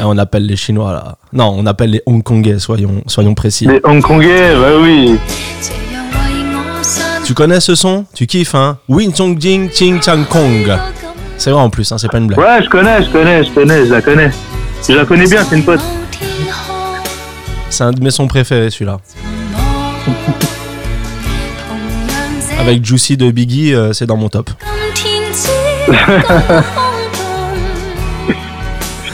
On appelle les Chinois là. Non, on appelle les Hongkongais, soyons, soyons précis. Les Hongkongais, bah oui. Tu connais ce son? Tu kiffes, hein? Wing Chong Jing Ching Chang Kong. C'est vrai en plus, hein, c'est pas une blague. Ouais, je connais, je connais, je connais, je la connais. Je la connais bien, c'est une pote. C'est un de mes sons préférés celui-là. Avec Juicy de Biggie, euh, c'est dans mon top.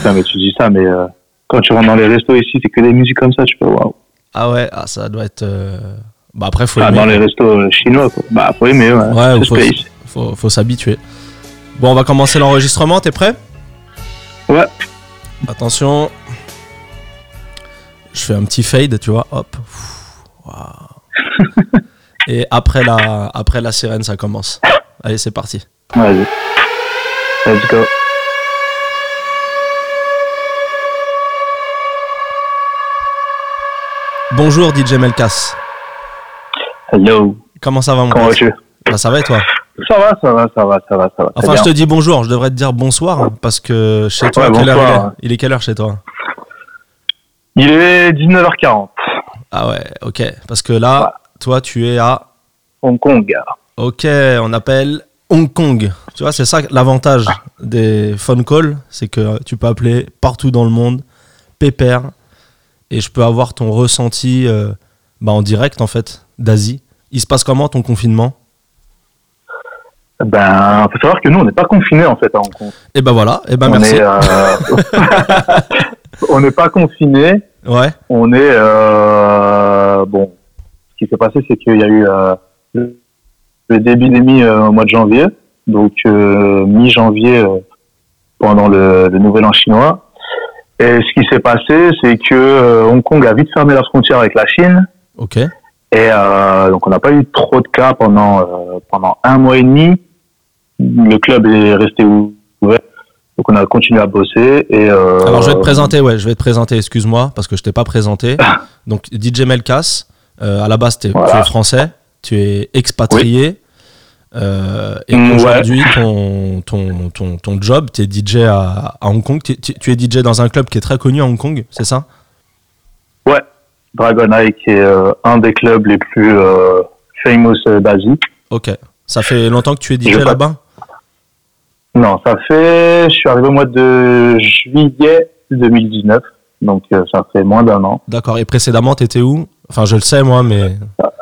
Putain, mais tu dis ça, mais euh, quand tu rentres dans les restos ici, c'est que des musiques comme ça, tu peux waouh. Ah ouais, ah, ça doit être. euh, Bah après, faut Ah, aimer. dans les restos euh, chinois, quoi. Bah, faut aimer, ouais. Ouais, faut, space. faut, faut s'habituer. Bon, on va commencer l'enregistrement, t'es prêt? Ouais. Attention. Je fais un petit fade, tu vois, hop. Waouh. Et après la, après la sirène, ça commence. Allez, c'est parti. Vas-y. Let's go. Bonjour DJ Melkas. Hello. Comment ça va mon Comment vas-tu Bah, Ça va et toi Ça va, ça va, ça va, ça va, ça va. Enfin, je te dis bonjour, je devrais te dire bonsoir hein, parce que chez toi, Ouais, quelle heure il est Il est quelle heure chez toi Il est 19h40. Ah ouais, ok. Parce que là, toi, tu es à. Hong Kong. Ok, on appelle Hong Kong. Tu vois, c'est ça l'avantage des phone calls, c'est que tu peux appeler partout dans le monde, pépère, et je peux avoir ton ressenti euh, bah, en direct en fait d'Asie. Il se passe comment ton confinement? Ben, faut savoir que nous, on n'est pas confinés, en fait, à Hong Kong. Et ben voilà, et ben on merci. est, euh, on n'est pas confinés. Ouais, On est, euh, bon, ce qui s'est passé, c'est qu'il y a eu euh, le d'épidémie au mois de janvier, donc mi-janvier pendant le, le nouvel an chinois. Et ce qui s'est passé, c'est que euh, Hong Kong a vite fermé la frontière avec la Chine. ok. Et euh, donc on n'a pas eu trop de cas pendant euh, pendant un mois et demi. Le club est resté ouvert, donc on a continué à bosser. Et euh, Alors je vais te présenter, ouais, je vais te présenter, excuse-moi, parce que je t'ai pas présenté. Donc DJ Melkas, à la base Voilà. tu es français, tu es expatrié, euh, et Mm, ouais. aujourd'hui ton, ton, ton, ton job, tu es DJ à, à Hong Kong, tu, tu- tu es DJ dans un club qui est très connu à Hong Kong, c'est ça? Ouais, Dragon Eye qui est euh, un des clubs les plus euh, famous euh, d'Asie. Ok. Ça fait longtemps que tu es DJ là-bas? Non, ça fait, je suis arrivé au mois de juillet 2019, donc ça fait moins d'un an. D'accord. Et précédemment, t'étais où? Enfin, je le sais moi, mais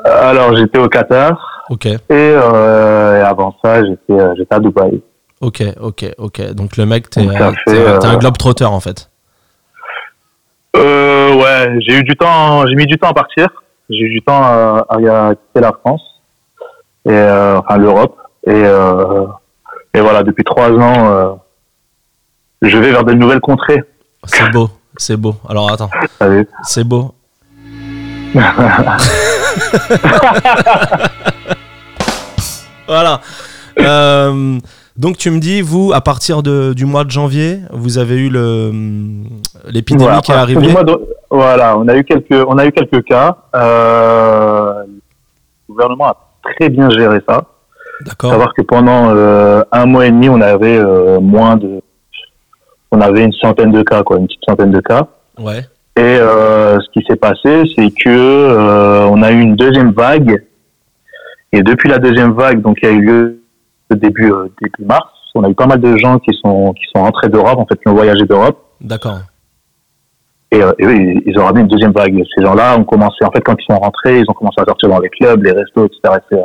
Alors j'étais au Qatar ok, et, euh, et avant ça j'étais euh, j'étais à Dubaï. ok, ok, ok. Donc le mec, t'es t'es un- t'es un euh, globe trotteur en fait. Euh, ouais, j'ai eu du temps, j'ai mis du temps à partir. J'ai eu du temps à, à quitter la France et euh, enfin l'Europe et euh, et voilà depuis trois ans je vais vers de nouvelles contrées. C'est beau, c'est beau. Alors attends, vu c'est beau. voilà. Euh, donc tu me dis, vous, à partir de, du mois de janvier, vous avez eu l'épidémie Voilà, qui est arrivée. de- voilà, on a eu quelques on a eu quelques cas. Euh, le gouvernement a très bien géré ça. D'accord. savoir que pendant euh, un mois et demi, on avait moins de, on avait une centaine de cas, quoi, une petite centaine de cas. Ouais. Et ce qui s'est passé, c'est que on a eu une deuxième vague. Et depuis la deuxième vague, donc y a eu lieu le début euh, début mars, on a eu pas mal de gens qui sont qui sont rentrés d'Europe, en fait, qui ont voyagé d'Europe. D'accord. Et, euh, et ils- ont ramené une deuxième vague. Ces gens-là ont commencé, en fait, quand ils sont rentrés, ils ont commencé à sortir dans les clubs, les restos, etc., etc.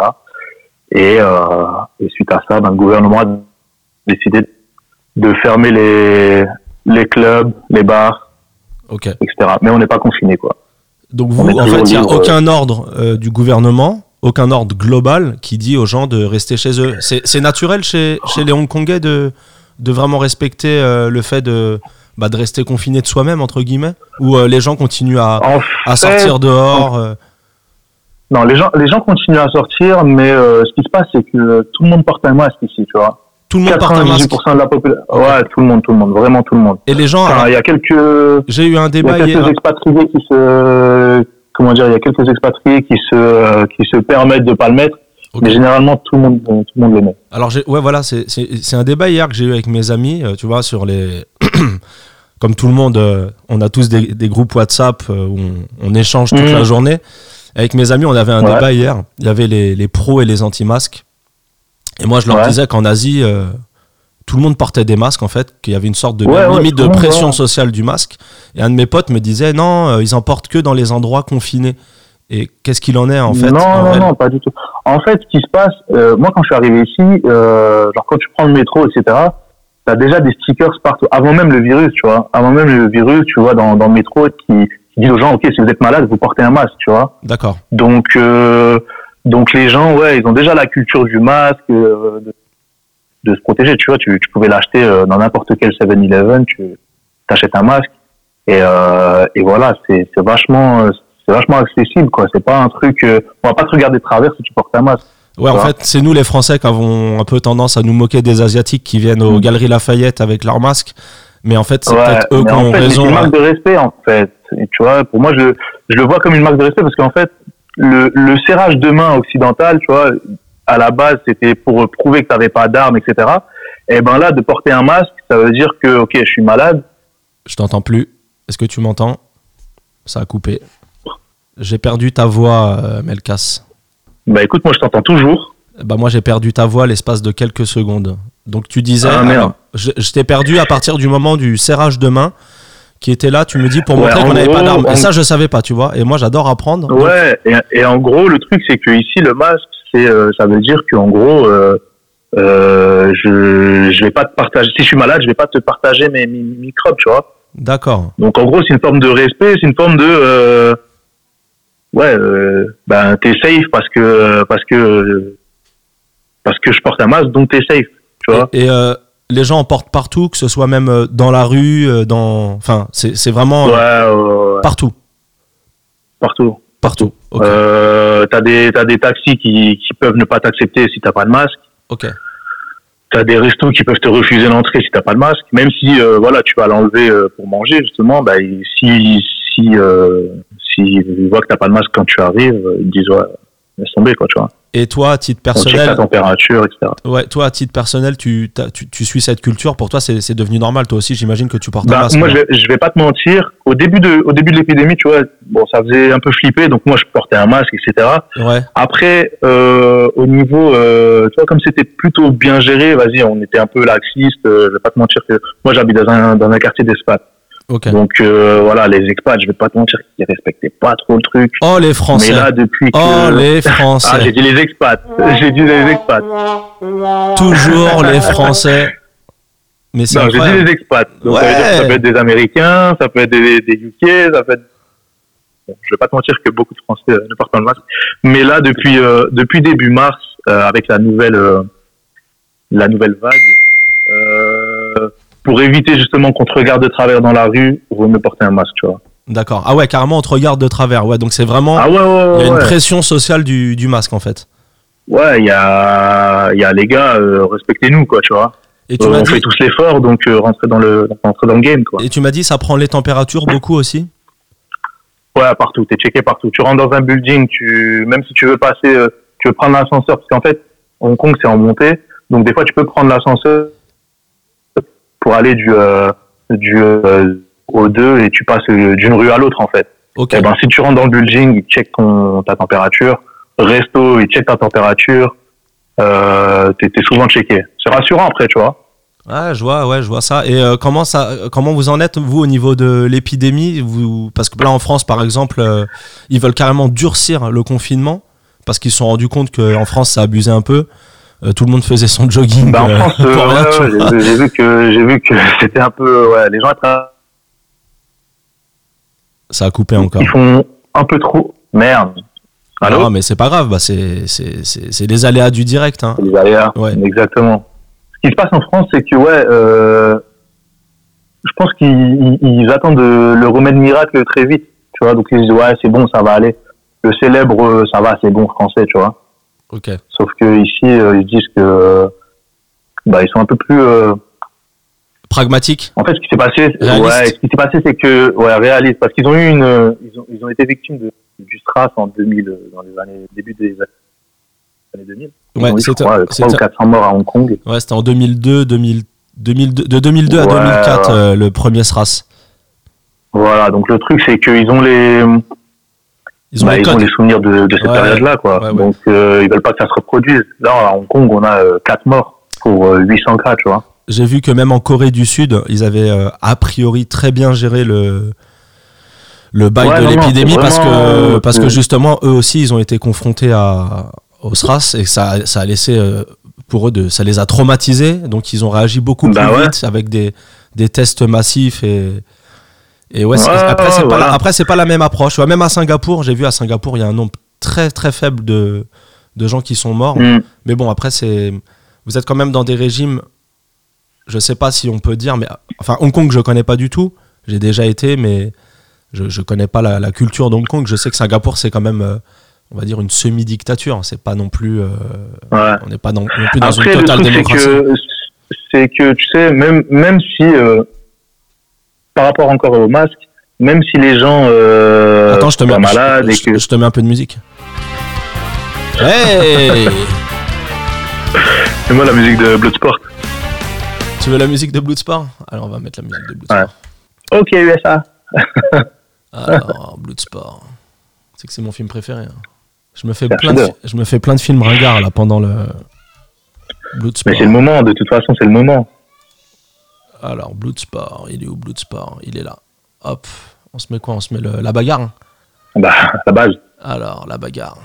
Et, euh, et suite à ça, ben, le gouvernement a décidé de fermer les, les clubs, les bars, etc. Mais on n'est pas confiné, quoi. Donc On vous, en fait, il n'y a aucun ordre euh, du gouvernement, aucun ordre global qui dit aux gens de rester chez eux. C'est naturel chez, chez les Hongkongais de, de vraiment respecter euh, le fait de, bah, de rester confiné de soi-même, entre guillemets Ou euh, les gens continuent à, En à sortir dehors euh, Non, les gens, les gens continuent à sortir, mais ce qui se passe, c'est que tout le monde porte un masque ici, tu vois. Tout le monde porte un masque. 98% de la population. Ouais, tout le monde, tout le monde, vraiment tout le monde. Et les gens, Enfin, alors, il y a quelques, j'ai eu un Il y a débat quelques hier. expatriés qui se, comment dire, il y a quelques expatriés qui se, qui se permettent de pas le mettre, mais généralement tout le monde, tout le monde le met. Alors, ouais, voilà, c'est- un débat hier que j'ai eu avec mes amis, euh, tu vois, sur les. comme tout le monde, euh, on a tous des, des groupes WhatsApp euh, où on, on échange toute Mhm. la journée. Avec mes amis, on avait un Ouais. débat hier. Il y avait les, les pros et les anti-masques. Et moi, je leur Ouais. disais qu'en Asie, euh, tout le monde portait des masques, en fait, qu'il y avait une sorte de Ouais, même ouais, limite de pression sociale du masque. Et un de mes potes me disait, non, euh, ils en portent que dans les endroits confinés. Et qu'est-ce qu'il en est, en fait non, en non, pas du tout. En fait, ce qui se passe, euh, moi, quand je suis arrivé ici, euh, genre quand tu prends le métro, etc., t'as déjà des stickers partout. Avant même le virus, tu vois. Avant même le virus, tu vois, dans, dans le métro, qui, qui disent aux gens, OK, si vous êtes malade, vous portez un masque, tu vois. D'accord. Donc, donc les gens, ouais, ils ont déjà la culture du masque, de, de se protéger, tu vois. Tu, tu pouvais l'acheter euh, dans n'importe quel 7-Eleven, tu t'achètes un masque. Et, euh, et voilà, c'est vachement, euh, c'est vachement accessible, quoi. C'est pas un truc, euh, on va pas te regarder de travers si tu portes un masque. Ouais, en fait, c'est nous les Français qui avons un peu tendance à nous moquer des Asiatiques qui viennent aux Mm. Galeries Lafayette avec leur masque. Mais en fait, c'est Ouais, peut-être eux qui ont fait, raison. C'est une hein. marque de respect, en fait. Et tu vois, pour moi, je, je le vois comme une marque de respect parce qu'en fait, le, le serrage de main occidental, tu vois, à la base, c'était pour prouver que tu n'avais pas d'armes, etc. Et ben là, de porter un masque, ça veut dire que, ok, je suis malade. Je t'entends plus. Est-ce que tu m'entends? Ça a coupé. J'ai perdu ta voix, euh, Melkas. Bah écoute, moi, je t'entends toujours. Bah moi j'ai perdu ta voix l'espace de quelques secondes. Donc tu disais, Ah, merde. alors, je, je t'ai perdu à partir du moment du serrage de main qui était là. Tu me dis pour Ouais, montrer qu'on n'avait pas d'armes. Et en- ça je savais pas, tu vois. Et moi j'adore apprendre. Donc, Ouais, et, et en gros, le truc, c'est que ici, le masque, c'est, euh, ça veut dire qu'en gros, euh, euh, je, je vais pas te partager. Si je suis malade, je vais pas te partager mes, mes microbes, tu vois. D'accord. Donc en gros, c'est une forme de respect, c'est une forme de ouais, ben t'es safe parce que parce que parce que je porte un masque, donc t'es safe, tu vois. Et, et, les gens en portent partout, que ce soit même dans la rue, dans, enfin c'est c'est vraiment Ouais, ouais, ouais, partout, partout. partout. Euh, t'as des t'as des taxis qui qui peuvent ne pas t'accepter si t'as pas de masque. ok. T'as des restos qui peuvent te refuser l'entrée si t'as pas de masque, même si euh, voilà tu vas l'enlever euh, pour manger justement. Bah si si euh, si ils voient que t'as pas de masque quand tu arrives, ils disent ouais laisse tomber quoi, tu vois. Et toi, à titre On check ta personnel, température, etc. ouais, toi à titre personnel, tu, tu, tu suis cette culture. Pour toi, c'est c'est devenu normal. Toi aussi, j'imagine que tu portes un Bah, masque. moi, je vais, je vais pas te mentir. Au début de, au début de l'épidémie, tu vois, bon, ça faisait un peu flipper. Donc moi, je portais un masque, etc. Ouais. Après, euh, au niveau, euh, tu vois, comme c'était plutôt bien géré, vas-y, on était un peu laxiste. euh, je vais pas te mentir que moi, j'habite dans un, dans un quartier d'expat. Donc euh, voilà, les expats, je vais pas te mentir qu'ils respectaient pas trop le truc. Oh les Français. Mais là, depuis que oh les ah, Français. j'ai dit les expats, j'ai dit les expats. Toujours les Français. Mais c'est Non, j'ai dit les expats. Donc, ça, veut dire que Ouais. ça peut être des Américains, ça peut être des, des UK, ça peut être. Bon, je vais pas te mentir que beaucoup de Français euh, ne portent pas le masque. Mais là, depuis euh, depuis début mars, euh, avec la nouvelle la nouvelle vague, pour éviter justement qu'on te regarde de travers dans la rue, vous me porter un masque, tu vois. D'accord. Ah ouais, carrément, on te regarde de travers. Ouais, donc c'est vraiment. Ah ouais, ouais, Il y a une pression sociale du, du masque en fait. Ouais, il y a il y a les gars, euh, respectez-nous, quoi, tu vois. Et tu Euh, on fait dit, tous l'effort, donc euh, rentrez dans le rentrez dans le game, quoi. et tu m'as dit, ça prend les températures beaucoup aussi? Ouais, partout. T'es checké partout. Tu rentres dans un building, tu, même si tu veux passer, euh, tu veux prendre l'ascenseur, parce qu'en fait, Hong Kong, c'est en montée. Donc, des fois, tu peux prendre l'ascenseur pour aller du, euh, du, euh, au 2 et tu passes euh, d'une rue à l'autre, en fait. Ok. Eh ben, si tu rentres dans le building, ils checkent ton, ta température. Resto, ils checkent ta température. Euh, t'es, t'es souvent checké. C'est rassurant après, tu vois. Ah, je vois, ouais, je vois ça. Et euh, comment ça, comment vous en êtes vous au niveau de l'épidémie? Vous, parce que là en France, par exemple, euh, ils veulent carrément durcir le confinement parce qu'ils se sont rendus compte qu'en France, ça abusait un peu. Euh, tout le monde faisait son jogging. Bah, en euh, France, euh, ouais, j'ai, vu que, j'ai vu que c'était un peu, ouais, les gens Ça a coupé encore. Ils font un peu trop. Merde. Allô non, mais c'est pas grave. Bah, c'est, les aléas du direct. Hein. Les aléas. Ouais. Exactement. Ce qui se passe en France, c'est que, ouais, euh, je pense qu'ils ils- ils attendent de- le remède miracle très vite. Tu vois, donc ils disent, ouais, c'est bon, ça va aller. Le célèbre, ça va, c'est bon français, tu vois. Ok. Sauf que ici, euh, ils disent que, euh, bah, ils sont un peu plus, euh, Pragmatique. En fait, ce qui s'est passé, ouais, ce qui s'est passé, c'est que, ouais, réaliste, parce qu'ils ont eu une, ils ont, ils ont été victimes de, du SRAS en 2000, euh, dans les années, début des années 2000. Ils Ouais, crois, 3 ou c'était- 400 morts à Hong Kong. Ouais, c'était en 2002, 2000, 2002 de 2002 à Ouais, 2004 ouais. euh, le premier SRAS. Voilà, donc le truc c'est qu'ils ont les Ils ont bah, les ils ont codes. les souvenirs de, de cette Ouais, période-là, quoi. ouais, ouais. Donc euh, ils veulent pas que ça se reproduise. Là, à Hong Kong, on a euh, 4 morts pour euh, 800 cas, tu vois. J'ai vu que même en Corée du Sud, ils avaient euh, a priori très bien géré le le bail Ouais, de l'épidémie parce que parce que euh, justement eux aussi ils ont été confrontés à au SRAS et ça ça a laissé euh, pour eux de ça les a traumatisés donc ils ont réagi beaucoup Bah plus ouais. vite avec des des tests massifs et et ouais, après c'est ouais, pas la, voilà. après c'est pas la même approche Ouais, même à Singapour j'ai vu à Singapour il y a un nombre très très faible de de gens qui sont morts Mm. mais bon, après, c'est. Vous êtes quand même dans des régimes. Je sais pas si on peut dire, mais. Enfin, Hong Kong, je connais pas du tout. J'ai déjà été, mais je, je connais pas la, la culture d'Hong Kong. Je sais que Singapour, c'est quand même, euh, on va dire, une semi-dictature. C'est pas non plus. euh, Ouais. on n'est pas non, non plus dans Après, une le totale truc, c'est démocratie. que, c'est que, tu sais, même, même si, euh, par rapport encore au masque, même si les gens euh, Attends, je te, sont mets, pas malades je, et que. je te mets un peu de musique. Hey C'est moi la musique de Bloodsport. Tu veux la musique de Bloodsport? Alors, on va mettre la musique de Bloodsport. Ok, USA. Alors, Bloodsport. C'est que c'est mon film préféré. hein. Je me fais plein de, je me fais plein de films ringards là pendant le Bloodsport. Mais c'est le moment, de toute façon, c'est le moment. Alors Bloodsport, il est où Bloodsport Il est là. Hop, on se met quoi? On se met le- la bagarre. hein? Bah, la base. Alors la bagarre.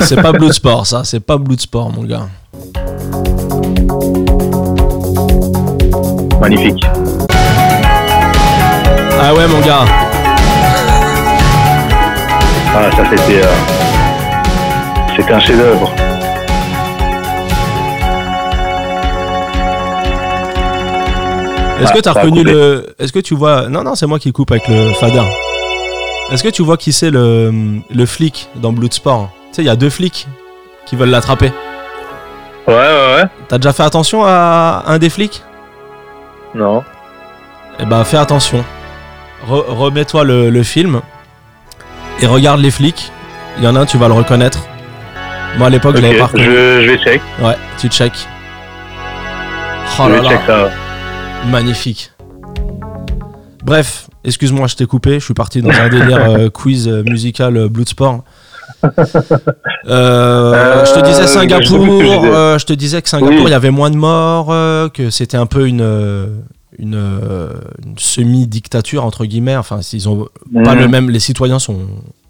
C'est pas Bloodsport ça, c'est pas Bloodsport mon gars. Magnifique. Ah ouais mon gars. Ah, ça, c'était. euh, C'était un chef-d'œuvre. Est-ce que tu as reconnu le Est-ce que tu vois Non non, c'est moi qui coupe avec le fader. Est-ce que tu vois qui c'est le le flic dans Bloodsport Tu sais, il y a deux flics qui veulent l'attraper. Ouais, ouais, ouais. T'as déjà fait attention à un des flics? Non. Eh ben, fais attention. Re- Remets-toi le, le film et regarde les flics. Il y en a un, tu vas le reconnaître. Moi, à l'époque, je l'avais pas reconnu. je vais check. Ouais, tu check. Oh je là vais check ça. Magnifique. Bref, excuse-moi, je t'ai coupé. Je suis parti dans un délire euh, quiz euh, musical euh, Bloodsport. Euh, je te disais Singapour, je te disais que Singapour, il Oui. y avait moins de morts, que c'était un peu une, une, une semi-dictature entre guillemets. Enfin, ils ont pas Mhm. le même, les citoyens sont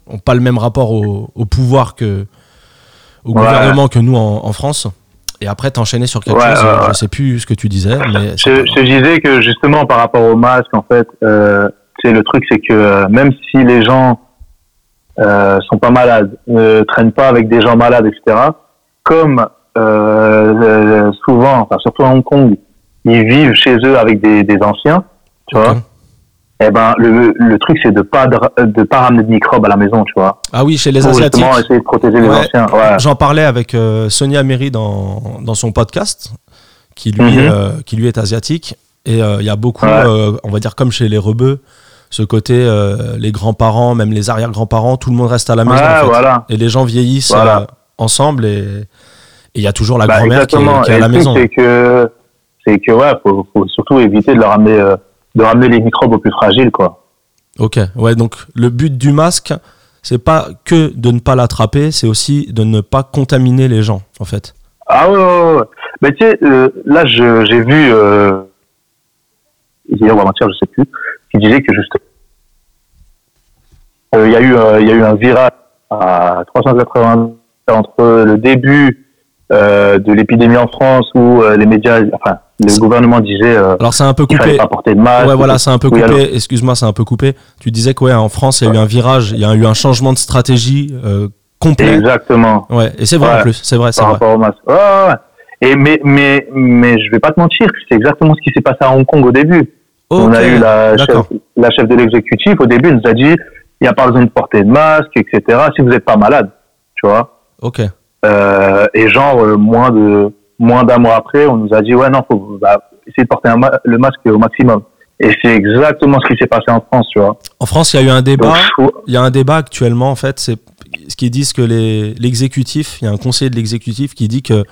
ont pas le même rapport au, au pouvoir que au Ouais. gouvernement que nous en, en France. Et après, t'enchaînais sur quelque Ouais, chose. Je sais plus ce que tu disais, mais Je, disais que justement par rapport au masque, en fait, euh, le truc, c'est que euh, même si les gens euh, sont pas malades, ne traînent pas avec des gens malades, etc. Comme euh, euh, souvent, enfin surtout à Hong Kong, ils vivent chez eux avec des, des anciens, tu vois. Eh ben le, le truc c'est de pas de, de pas ramener de microbes à la maison, tu vois. Ah oui, chez les Pour Asiatiques. justement essayer de protéger les Ouais. anciens. Ouais. J'en parlais avec euh, Sonia Meri dans, dans son podcast, qui lui, Mhm. euh, qui lui est asiatique. Et euh, il y a beaucoup, Ouais. euh, on va dire comme chez les rebeux, ce côté, euh, les grands-parents, même les arrière-grands-parents, tout le monde reste à la maison. Ouais, en fait. voilà. Et les gens vieillissent Voilà. euh, ensemble et il y a toujours la Bah, grand-mère qui, est- exactement. qui est Et à la maison. C'est que, c'est que ouais, faut, faut surtout éviter de leur ramener, euh, de ramener les microbes aux plus fragiles, quoi. Ok, ouais, donc le but du masque, c'est pas que de ne pas l'attraper, c'est aussi de ne pas contaminer les gens, en fait. Ah ouais, ouais, ouais. Mais tu sais, euh, là, j'ai vu, euh, hier ou avant-hier, je sais plus, qui disait que juste, euh, il y a eu, euh, y a eu un virage à 380 entre le début de l'épidémie en France où les médias, enfin, le gouvernement disait euh, Alors c'est un peu coupé. pas porter de masque. Ouais, voilà, c'est un peu coupé. Excuse-moi, c'est un peu coupé. Tu disais que ouais, en France, il y a eu un virage, il y a eu un changement de stratégie euh, complet. Exactement. Ouais, et c'est vrai Ouais. en plus, c'est vrai, c'est par vrai. rapport au masque. Ouais, ouais, ouais. Et mais mais mais je vais pas te mentir, c'est exactement ce qui s'est passé à Hong Kong au début. On a eu la chef, la chef de l'exécutif au début, elle nous a dit il n'y a pas besoin de porter de masque, etc. Si vous n'êtes pas malade, tu vois. Ok. Euh, et genre euh, moins de moins d'un mois après, on nous a dit ouais non faut bah, essayer de porter un ma- le masque au maximum. Et c'est exactement ce qui s'est passé en France, tu vois. En France, il y a eu un débat. Donc, Il y a un débat actuellement, en fait, c'est ce qu'ils disent que l'exécutif, il y a un conseiller de l'exécutif qui dit que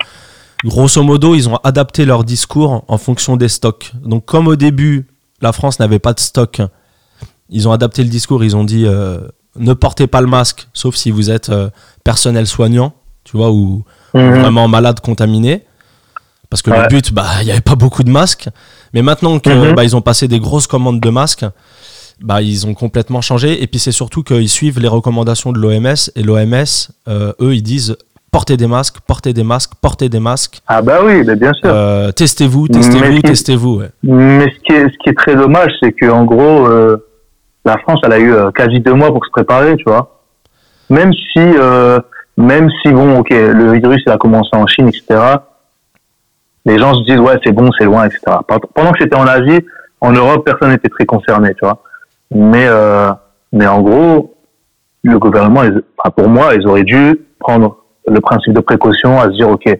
grosso modo, ils ont adapté leur discours en fonction des stocks. Donc, comme au début, la France n'avait pas de stock, ils ont adapté le discours. Ils ont dit euh, ne portez pas le masque, sauf si vous êtes euh, personnel soignant, tu vois, ou Mhm. vraiment malade contaminé. Parce que le but, bah, il n'y avait pas beaucoup de masques. Mais maintenant que Mhm. bah, ont passé des grosses commandes de masques, bah, ils ont complètement changé. Et puis c'est surtout qu'ils suivent les recommandations de l'OMS. Et l'OMS, euh, eux, ils disent portez des masques, portez des masques, portez des masques. Ah bah oui, mais bien sûr. Euh, testez-vous, testez-vous, testez-vous. ouais. Mais ce qui est, ce qui est très dommage, c'est que en gros, euh, la France, elle a eu euh, quasi deux mois pour se préparer, tu vois. Même si, même si bon, ok, le virus il a commencé en Chine, etc. Les gens se disent ouais, c'est bon, c'est loin, etc. Pendant que c'était en Asie, en Europe, personne n'était très concerné, tu vois. Mais, euh, mais en gros, le gouvernement, ils- enfin, pour moi, ils auraient dû prendre le principe de précaution à se dire ok,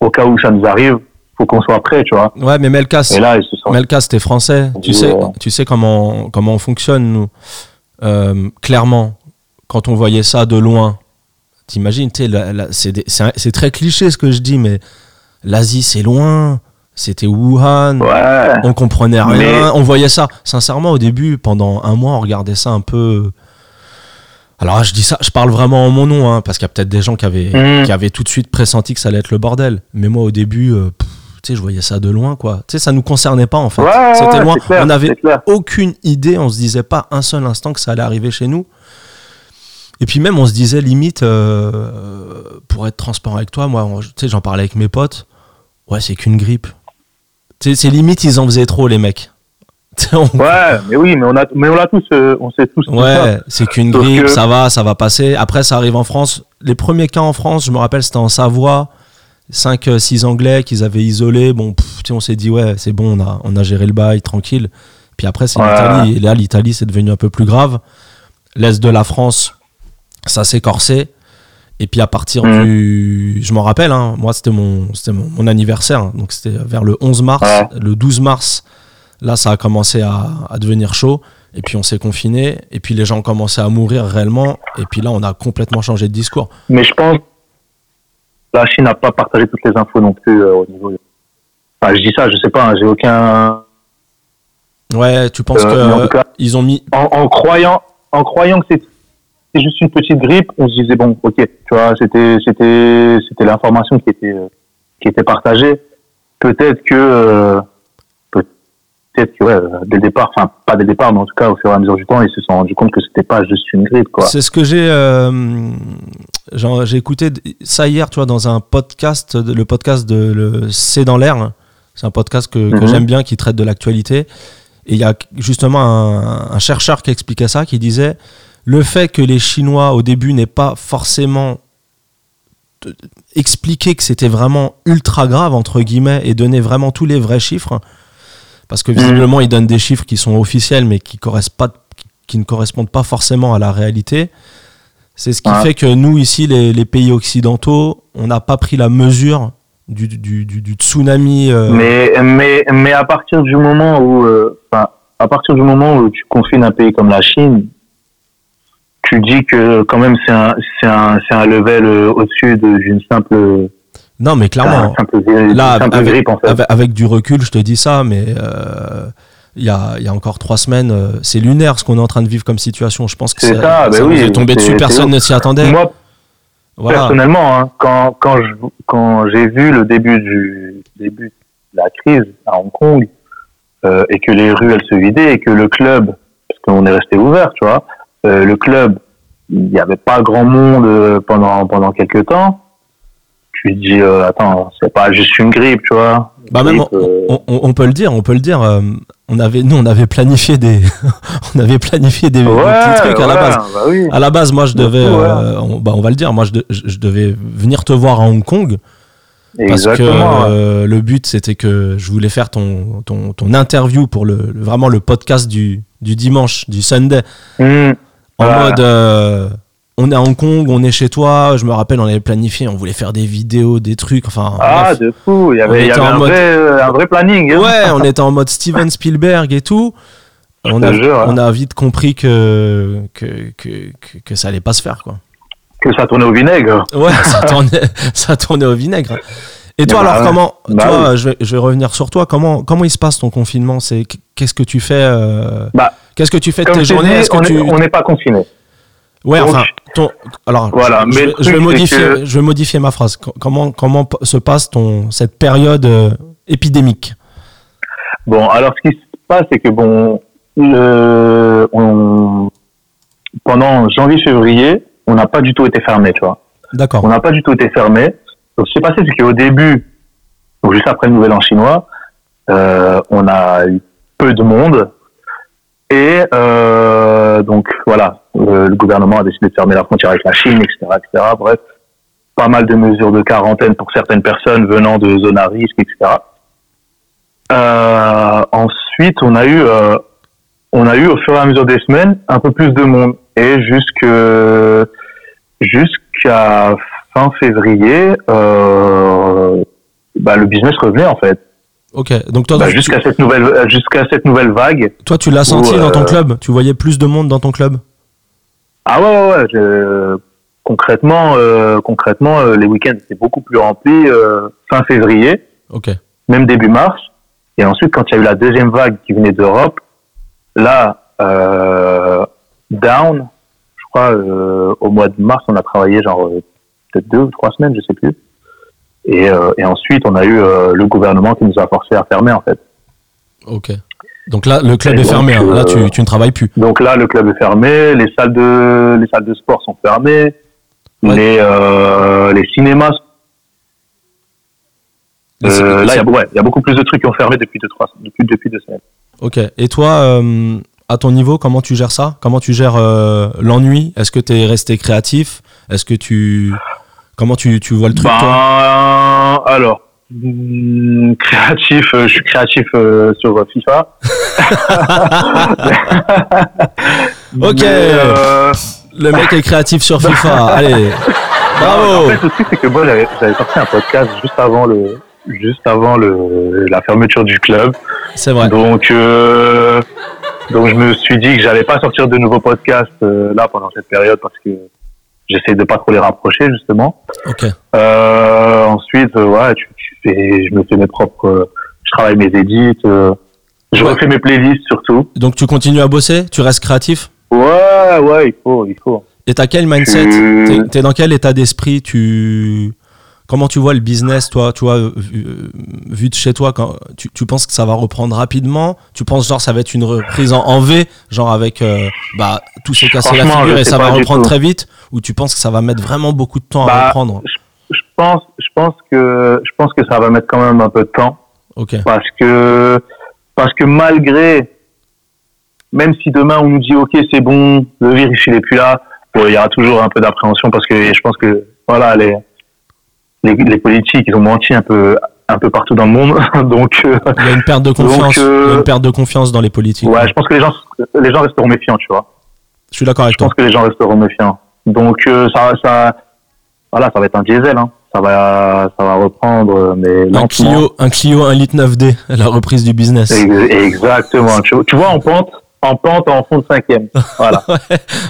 au cas où ça nous arrive, faut qu'on soit prêt, tu vois. Ouais, mais Melkas, Et là, sont Melkas, t'es français. Tu sais, tu sais comment, comment on fonctionne, nous. Euh, clairement, quand on voyait ça de loin, t'imagines, c'est très cliché ce que je dis, mais l'Asie, c'est loin. C'était Wuhan. Ouais. On comprenait rien. Mais- On voyait ça. Sincèrement, au début, pendant un mois, on regardait ça un peu. Alors, je dis ça, je parle vraiment en mon nom, hein, parce qu'il y a peut-être des gens qui avaient, Mm. qui avaient tout de suite pressenti que ça allait être le bordel. Mais moi, au début, euh, tu sais, je voyais ça de loin, quoi. Tu sais, ça nous concernait pas, en fait. Ouais, C'était loin. clair, on avait c'est clair. aucune idée. On se disait pas un seul instant que ça allait arriver chez nous. Et puis même, on se disait limite, euh, pour être transparent avec toi, moi, tu sais, j'en parlais avec mes potes. Ouais, c'est qu'une grippe. C'est limite, ils en faisaient trop, les mecs. On- Ouais, mais oui, mais on a, mais on l'a tous, euh, on sait tous. Ouais, c'est qu'une grippe, que- ça va, ça va passer. Après, ça arrive en France. Les premiers cas en France, je me rappelle, c'était en Savoie. 5-6 Anglais qu'ils avaient isolés. Bon, pff, on s'est dit, ouais, c'est bon, on a, on a géré le bail, tranquille. Puis après, c'est Ouais. l'Italie. Et là, l'Italie, c'est devenu un peu plus grave. L'Est de la France, ça s'est corsé. Et puis à partir Mhm. du. Je m'en rappelle, hein, moi, c'était mon, mon, mon anniversaire. hein. donc c'était vers le 11 mars. Ouais. Le 12 mars, là, ça a commencé à, à devenir chaud. Et puis on s'est confiné. Et puis les gens ont commencé à mourir réellement. Et puis là, on a complètement changé de discours. Mais je pense que la Chine n'a pas partagé toutes les infos non plus euh, au niveau. Enfin, je dis ça, je sais pas, hein, j'ai aucun. Ouais, tu penses Euh, qu'ils ont mis. En, en croyant, en croyant que c'est c'est juste une petite grippe, on se disait bon, ok, tu vois, c'était, c'était, c'était l'information qui était, euh, qui était partagée. Peut-être que, euh, peut-être que, ouais, euh, dès le départ, enfin, pas dès le départ, mais en tout cas, au fur et à mesure du temps, ils se sont rendus compte que c'était pas juste une grippe, quoi. C'est ce que j'ai. euh, j'ai écouté ça hier, tu vois, dans un podcast, le podcast de le C'est dans l'air. C'est un podcast que, que Mhm. j'aime bien qui traite de l'actualité. Et il y a justement un, un chercheur qui expliquait ça, qui disait le fait que les Chinois au début n'aient pas forcément t- expliqué que c'était vraiment ultra grave entre guillemets et donné vraiment tous les vrais chiffres, parce que visiblement ils donnent des chiffres qui sont officiels mais qui pas, ne correspondent pas forcément à la réalité. C'est ce qui fait que nous ici les, les pays occidentaux, on n'a pas pris la mesure du, du, du- du tsunami. euh, Mais, mais, mais à partir du moment où, euh, à partir du moment où tu confines un pays comme la Chine, tu dis que quand même c'est un, c'est un, c'est un level euh, au-dessus de- d'une simple, Non mais clairement. simple, Là, avec, grippe en fait. avec- avec du recul, je te dis ça, mais euh, il y, a, il y a encore trois semaines, euh, c'est lunaire ce qu'on est en train de vivre comme situation. Je pense que C'est ça, bah nous oui, est tombé dessus, personne ne s'y attendait. Moi, voilà. personnellement, hein, quand, quand je, quand j'ai vu le début du, début de la crise à Hong Kong, euh, et que les rues elles se vidaient et que le club, parce qu'on est resté ouvert, tu vois, euh, le club, il n'y avait pas grand monde euh, pendant pendant quelques temps. Tu te dis, euh, attends, c'est pas juste une grippe, tu vois. Bah même, on, euh, on- on peut le dire, on peut le dire. on avait, nous, on avait planifié des, on avait planifié des, petits trucs à la base. bah oui. À la base, moi, je devais, ouais. on, bah, on va le dire, moi, je, de- je- je devais venir te voir à Hong Kong parce que Exactement. euh, le but, c'était que je voulais faire ton, ton, ton interview pour le, le- vraiment le podcast du, du dimanche, du Sunday. Hum, En mode, euh, on est à Hong Kong, on est chez toi. Je me rappelle, on avait planifié, on voulait faire des vidéos, des trucs. Enfin, ah, bref. de fou. Il y avait, y un, mode- vrai, euh, un vrai planning. hein. ouais, on était en mode Steven Spielberg et tout. On te a, jure, hein. on a vite compris que, que, que, que, que ça allait pas se faire, quoi. Que ça tournait au vinaigre. Ouais, ça tournait, ça tournait au vinaigre. Et toi, Bah alors, comment, Bah toi, je, vais, je vais revenir sur toi. Comment, comment il se passe ton confinement? C'est qu'est-ce que tu fais euh, Bah, Qu'est-ce que tu fais de tes journées? dit, on tu n'est pas confiné. Ouais, Donc, enfin, ton, alors, voilà, je, mais je- le je vais modifier, c'est que- je vais modifier ma phrase. Co- Comment, comment se passe ton cette période euh, épidémique? Bon, alors ce qui se passe, c'est que bon, le, on, pendant janvier-février, on n'a pas du tout été fermé, tu vois. D'accord. On n'a pas du tout été fermé. Donc, ce qui s'est passé, c'est qu'au début, juste après le Nouvel An chinois, euh, on a eu peu de monde. Et euh, donc, voilà, euh, le gouvernement a décidé de fermer la frontière avec la Chine, etc., etc. Bref, pas mal de mesures de quarantaine pour certaines personnes venant de zones à risque, etc. Euh, ensuite, on a eu, on a eu au fur et à mesure des semaines un peu plus de monde et jusqu'à fin février, euh, bah, le business revenait en fait. Ok. Donc toi, Bah, tu, jusqu'à cette nouvelle euh, jusqu'à cette nouvelle vague. toi, tu l'as senti dans ton euh, club? Tu voyais plus de monde dans ton club? Ah ouais ouais ouais. je- concrètement euh, concrètement les week-ends étaient beaucoup plus remplis euh, fin février, Ok. même début mars. Et ensuite quand il y a eu la deuxième vague qui venait d'Europe, là down, je crois au mois de mars on a travaillé genre peut-être deux ou trois semaines, je sais plus. Et, euh, et ensuite on a eu euh, le gouvernement qui nous a forcé à fermer en fait. Ok. Donc là, le club Et est donc, fermé. hein. Là, tu, euh, tu ne travailles plus. Donc là, le club est fermé, les salles de, les salles de sport sont fermées, Ouais. les, les cinémas. C'est- Euh, là, il y, a, ouais, il y a beaucoup plus de trucs qui ont fermé depuis deux, trois, depuis, depuis deux semaines. Ok. Et toi, à ton niveau, comment tu gères ça? Comment tu gères euh, l'ennui? Est-ce que tu es resté créatif? Est-ce que tu. Comment tu, tu vois le truc, Ben, toi alors, hmm, créatif, euh, je suis créatif euh, sur FIFA. Ok. Euh, Le mec est créatif sur FIFA. Allez. En Bravo fait, le truc, c'est que moi, j'avais sorti un podcast juste avant le, juste avant le, la fermeture du club. C'est vrai. Donc, euh, donc je me suis dit que j'allais pas sortir de nouveaux podcasts là pendant cette période parce que j'essaie de pas trop les rapprocher justement. Euh, ensuite, euh, ouais, tu, tu fais, je me fais mes propres, euh, je travaille mes edits, euh, je Ouais. refais mes playlists surtout. Donc tu continues à bosser? Tu restes créatif? Ouais, ouais, il faut, il faut. Et t'as quel mindset? Tu- T'es- dans quel état d'esprit? Tu comment tu vois le business, toi, tu vois, vu, vu de chez toi, quand tu, tu penses que ça va reprendre rapidement? Tu penses genre ça va être une reprise en, en V, genre avec euh, bah tout s'est cassé la figure et ça va reprendre très vite? Ou tu penses que ça va mettre vraiment beaucoup de temps à Bah, reprendre Je pense, je pense que, je pense que ça va mettre quand même un peu de temps. Ok. parce que parce que malgré même si demain on nous dit ok c'est bon le virus il est plus là bon, il y aura toujours un peu d'appréhension parce que je pense que voilà les les, les politiques ils ont menti un peu un peu partout dans le monde donc euh, Il y a une perte de confiance. Donc, euh, Il y a une perte de confiance dans les politiques. ouais je pense que les gens les gens resteront méfiants tu vois Je suis d'accord avec je toi. pense que les gens resteront méfiants donc euh, ça ça voilà ça va être un diesel hein. ça va ça va reprendre mais Un Clio, un Clio 1 litre 9D, la reprise du business. Ex- Exactement. Tu, vois, en pente, en pente, en fond de cinquième. Voilà.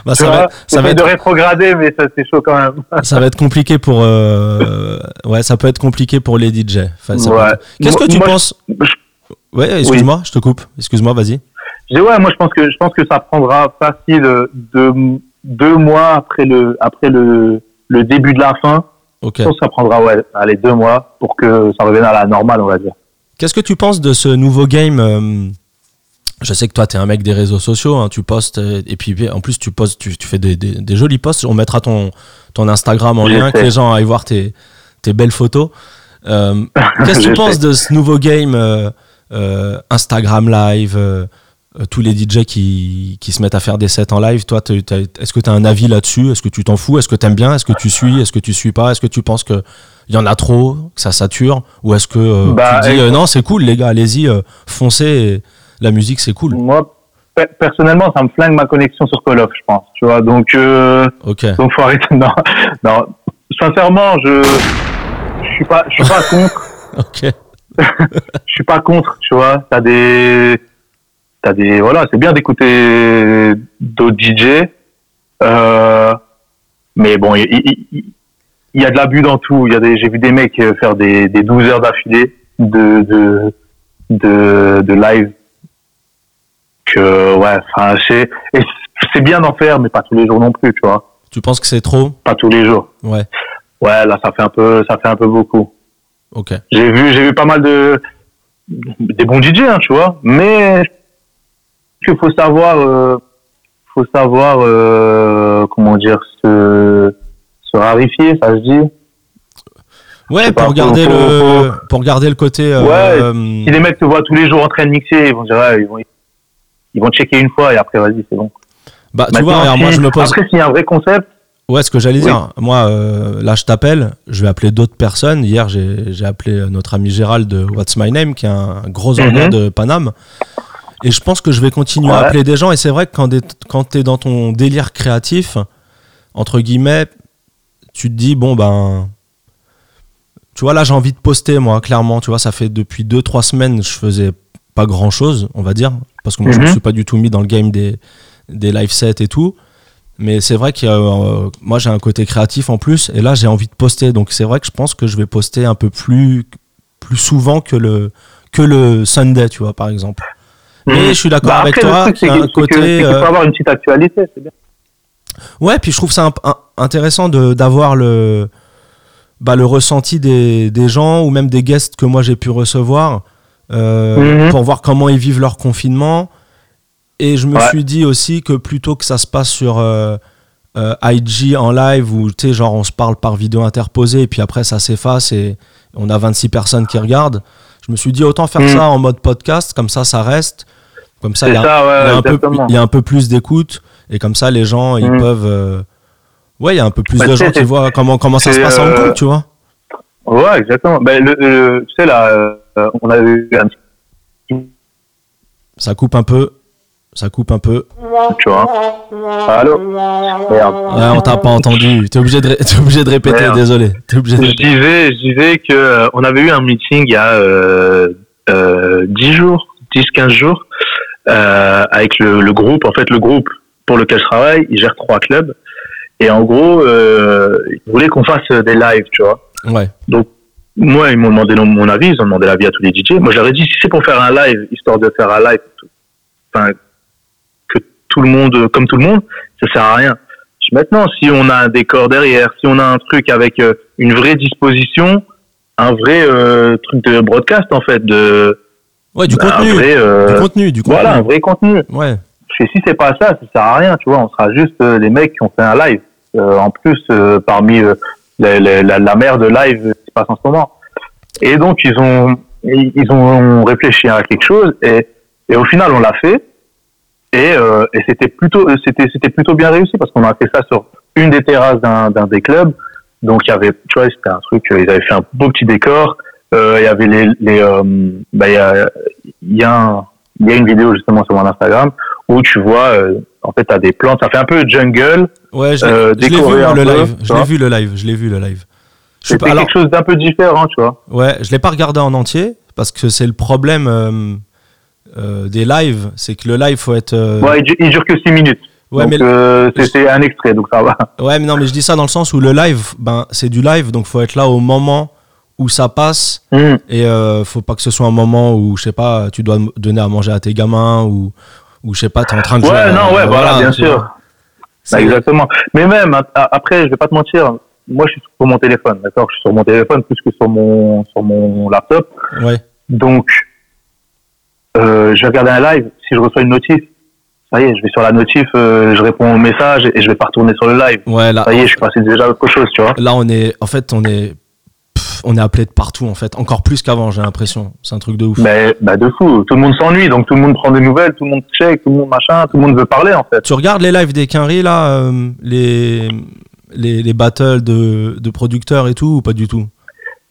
Bah, ça, vois, va, ça, va être, de rétrograder, mais ça c'est chaud quand même. ça va être compliqué pour. euh, ouais, ça peut être compliqué pour les DJ. Enfin, Ouais. être- Qu'est-ce que tu moi, penses? Je- Ouais, excuse-moi, je te coupe. Excuse-moi, vas-y. Je dis ouais, moi je pense que je pense que ça prendra facile euh, deux, mois après le après le, le début de la fin. Je pense que ça prendra ouais, allez deux mois pour que ça revienne à la normale, on va dire. Qu'est-ce que tu penses de ce nouveau game euh, Je sais que toi, tu es un mec des réseaux sociaux, hein, tu postes, euh, et puis en plus, tu postes, tu, tu fais des, des- des jolis posts. On mettra ton, ton Instagram en Je lien, que les gens aillent voir tes, tes belles photos. Euh, Qu'est-ce que tu penses de ce nouveau game euh, euh, Instagram Live euh, euh, tous les DJ qui, qui se mettent à faire des sets en live, toi, est-ce que tu as un avis là-dessus? Est-ce que tu t'en fous? Est-ce que tu aimes bien? Est-ce que tu suis? Est-ce que tu suis pas? Est-ce que tu penses qu'il y en a trop, que ça sature? Ou est-ce que euh, Bah, tu dis euh, non, c'est cool, les gars, allez-y, euh, foncez, la musique, c'est cool Moi, pe- personnellement, ça me flingue ma connexion sur Call of, je pense. Tu vois, donc euh, Ok. donc faut arrêter. Non, non. Sincèrement, je je suis pas je suis pas contre. Ok. je suis pas contre, tu vois. T'as des, t'as des, voilà, c'est bien d'écouter d'autres DJ, euh, mais bon, il, il- il- il y a de l'abus dans tout. Il y a des, j'ai vu des mecs euh, faire des, des 12 heures d'affilée de, de, de, de live. Que, ouais, enfin, c'est, c'est bien d'en faire, mais pas tous les jours non plus, tu vois. Tu penses que c'est trop? Pas tous les jours. Ouais. Ouais, là, ça fait un peu, ça fait un peu beaucoup. Ok. J'ai vu, j'ai vu pas mal de, des bons DJ, hein, tu vois. Mais, il faut savoir, euh, faut savoir, euh, comment dire, se, se rarifier, ça se dit. Ouais, pour regarder faut- le, faut- pour regarder le côté. euh, Ouais, Si les mecs te voient tous les jours en train de mixer, ils vont dire, ouais, ils vont, ils vont checker une fois et après, vas-y, c'est bon. bah, tu vois, regarde, moi je me pose. Après, s'il y a un vrai concept, Ouais, ce que j'allais Oui. dire. Moi, euh, là, je t'appelle. Je vais appeler d'autres personnes. Hier, j'ai j'ai appelé notre ami Gérald de What's My Name, qui est un gros orga de Paname. Et je pense que je vais continuer à appeler des gens. Et c'est vrai que quand t'es- quand tu es dans ton délire créatif, entre guillemets, tu te dis, bon, ben. Tu vois, là, j'ai envie de poster, moi, clairement. Tu vois, ça fait depuis 2-3 semaines, je faisais pas grand chose, on va dire. Parce que moi, je me Mhm. suis pas du tout mis dans le game des, des live sets et tout. Mais c'est vrai que euh, moi j'ai un côté créatif en plus et là j'ai envie de poster donc c'est vrai que je pense que je vais poster un peu plus plus souvent que le que le Sunday tu vois par exemple. Mais je suis d'accord bah, avec toi c'est que- un que- côté qu'il euh, avoir une petite actualité, c'est bien. ouais puis je trouve ça imp- un- intéressant de d'avoir le bah, le ressenti des, des gens ou même des guests que moi j'ai pu recevoir euh, Mhm. pour voir comment ils vivent leur confinement et je me Ouais. suis dit aussi que plutôt que ça se passe sur euh, euh, IG en live où tu sais genre on se parle par vidéo interposée et puis après ça s'efface et on a 26 personnes qui regardent je me suis dit autant faire Mhm. ça en mode podcast comme ça ça reste comme ça il y a, ça, il y ouais, a un peu, exactement. il y a un peu plus d'écoute et comme ça les gens ils Mhm. peuvent euh, ouais il y a un peu plus Bah, de gens qui voient comment comment ça se passe en euh, Kong tu vois Ouais, exactement. Ben, le, le- tu sais, là, euh, on a eu un petit, ça coupe un peu ça coupe un peu tu vois. Allô Merde. ouais, on t'a pas entendu t'es obligé de ré- obligé de répéter Merde. désolé t'es obligé de Je disais, je disais que on avait eu un meeting il y a euh, euh, 10 jours, 10-15 jours, avec le, le groupe. En fait, le groupe pour lequel je travaille, il gère trois clubs. Et en gros, euh, ils voulaient qu'on fasse des lives, tu vois. ouais Moi, ils m'ont demandé mon avis, ils ont demandé l'avis à tous les DJ. Moi, ai dit, si c'est pour faire un live, histoire de faire un live, enfin, que tout le monde, comme tout le monde, ça sert à rien. Maintenant, si on a un décor derrière, si on a un truc avec euh, une vraie disposition, un vrai euh, truc de broadcast, en fait, de, ouais du contenu vrai, euh, du contenu du contenu voilà, un vrai contenu. ouais Et si c'est pas ça, ça sert à rien, tu vois. On sera juste euh, les mecs qui ont fait un live. Euh, en plus, parmi la, la mer de live qui se passe en ce moment. Et donc, ils ont, ils ont réfléchi à quelque chose et, et au final, on l'a fait. Et, et c'était plutôt, c'était, c'était plutôt bien réussi parce qu'on a fait ça sur une des terrasses d'un, d'un des clubs. Donc, il y avait, tu vois, c'était un truc, ils avaient fait un beau petit décor. Euh, il y avait les, les, euh, bah, il y a, il y a un- il y a une vidéo justement sur mon Instagram où tu vois, euh, en fait, t'as des plantes, ça fait un peu jungle. Ouais, je l'ai Euh, vu le live. Je l'ai vu le live. Je l'ai vu le live. C'était quelque chose d'un peu différent, tu vois. ouais, je l'ai pas regardé en entier parce que c'est le problème euh, des lives, c'est que le live faut être. Ouais, il, dure- il dure que 6 minutes. ouais, donc, mais c'était un extrait, donc ça va. ouais, mais non, mais je dis ça dans le sens où le live, ben c'est du live, donc faut être là au moment où ça passe Hum. et euh, faut pas que ce soit un moment où je sais pas, tu dois donner à manger à tes gamins ou ou je sais pas, t'es en train de Ouais, jouer non, ouais, voilà, bien tu sûr. Bah, exactement. Mais même, après, je vais pas te mentir, moi, je suis sur mon téléphone, d'accord? Je suis sur mon téléphone plus que sur mon, sur mon laptop. Ouais. Donc, euh, je vais regarder un live. Si je reçois une notif, ça y est, je vais sur la notif, euh, je réponds au message et je vais pas retourner sur le live. Ouais, là, Ça y est, je suis passé déjà à autre chose, tu vois. là on est, en fait, on est, on est appelé de partout en fait, encore plus qu'avant, j'ai l'impression. C'est un truc de ouf. Mais bah, de fou. Tout le monde s'ennuie, donc tout le monde prend des nouvelles, tout le monde check, tout le monde machin, tout le monde veut parler, en fait. Tu regardes les lives des Quinry là, euh, les, les, les battles de, de producteurs et tout, ou pas du tout?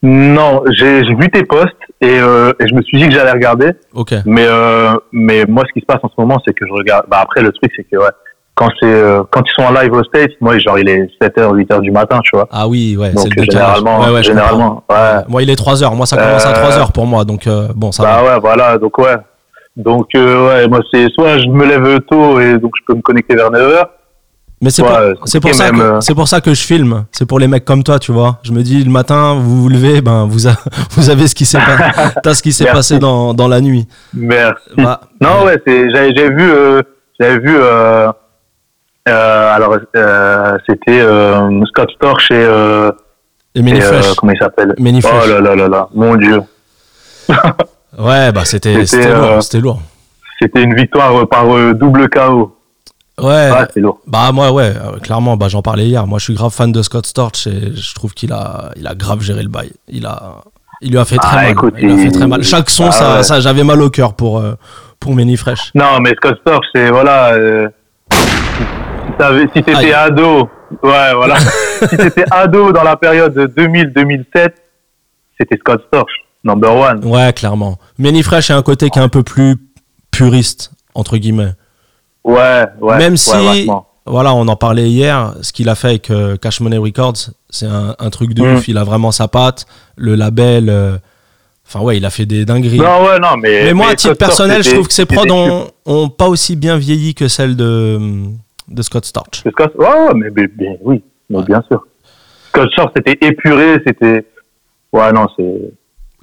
Non, j'ai j'ai vu tes posts et, euh, et je me suis dit que j'allais regarder. Ok. Mais, euh, mais moi, ce qui se passe en ce moment, c'est que je regarde. Bah, après, le truc, c'est que ouais, quand, c'est, euh, quand ils sont en live au States, moi, genre, il est 7h, 8h du matin, tu vois. Ah oui, ouais, c'est Donc, le généralement, Ouais, ouais, généralement, ouais. Moi, il est 3h. Moi, ça commence à Euh, 3h pour moi. Donc, euh, bon, ça Bah va. ouais, voilà, donc ouais. Donc, euh, ouais, moi, c'est soit je me lève tôt et donc je peux me connecter vers 9h, Mais c'est pour, euh, c'est pour ça que euh, c'est pour ça que je filme. C'est pour les mecs comme toi, tu vois. Je me dis le matin, vous vous levez, ben vous a- vous avez ce qui s'est pas- t'as ce qui s'est passé dans, dans la nuit. Merci. Bah, Non, ouais, c'est, j'avais, j'avais vu, euh, j'avais vu, euh, euh, alors, euh, c'était euh, Scott Storch et, euh, Et euh, Fresh. comment il s'appelle Oh là là là là, mon dieu. Ouais, bah c'était lourd, euh, c'était lourd. C'était une victoire euh, par euh, double KO. Ouais. Ah, lourd. Bah moi ouais, euh, clairement, bah j'en parlais hier. Moi je suis grave fan de Scott Storch et je trouve qu'il a il a grave géré le bail. Il a il lui a fait très Ah, mal. écoute, il lui a fait très mal. Chaque son Ah, ça, ouais. ça j'avais mal au cœur pour euh, pour Mini Fresh. Non, mais Scott Storch, c'est, voilà, euh, si t'étais ado, ouais, voilà. si t'étais ado dans la période 2000-2007, c'était Scott Storch, number one. Ouais, clairement. Fresh a un côté qui est un peu plus puriste entre guillemets. Ouais, ouais. Même ouais, si voilà, on en parlait hier, ce qu'il a fait avec euh, Cash Money Records, c'est un, un truc de Mm. ouf. Il a vraiment sa patte, le label. euh, Enfin ouais, il a fait des dingueries. Non, ouais, non, mais. Mais moi, à titre Scott personnel, je trouve que ces c'était prods ont, ont pas aussi bien vieilli que celles de, de Scott Storch. C'est Scott, ouais, ouais, mais, mais- mais oui, mais bien sûr. Scott Storch, c'était épuré, c'était. Ouais, non, c'est.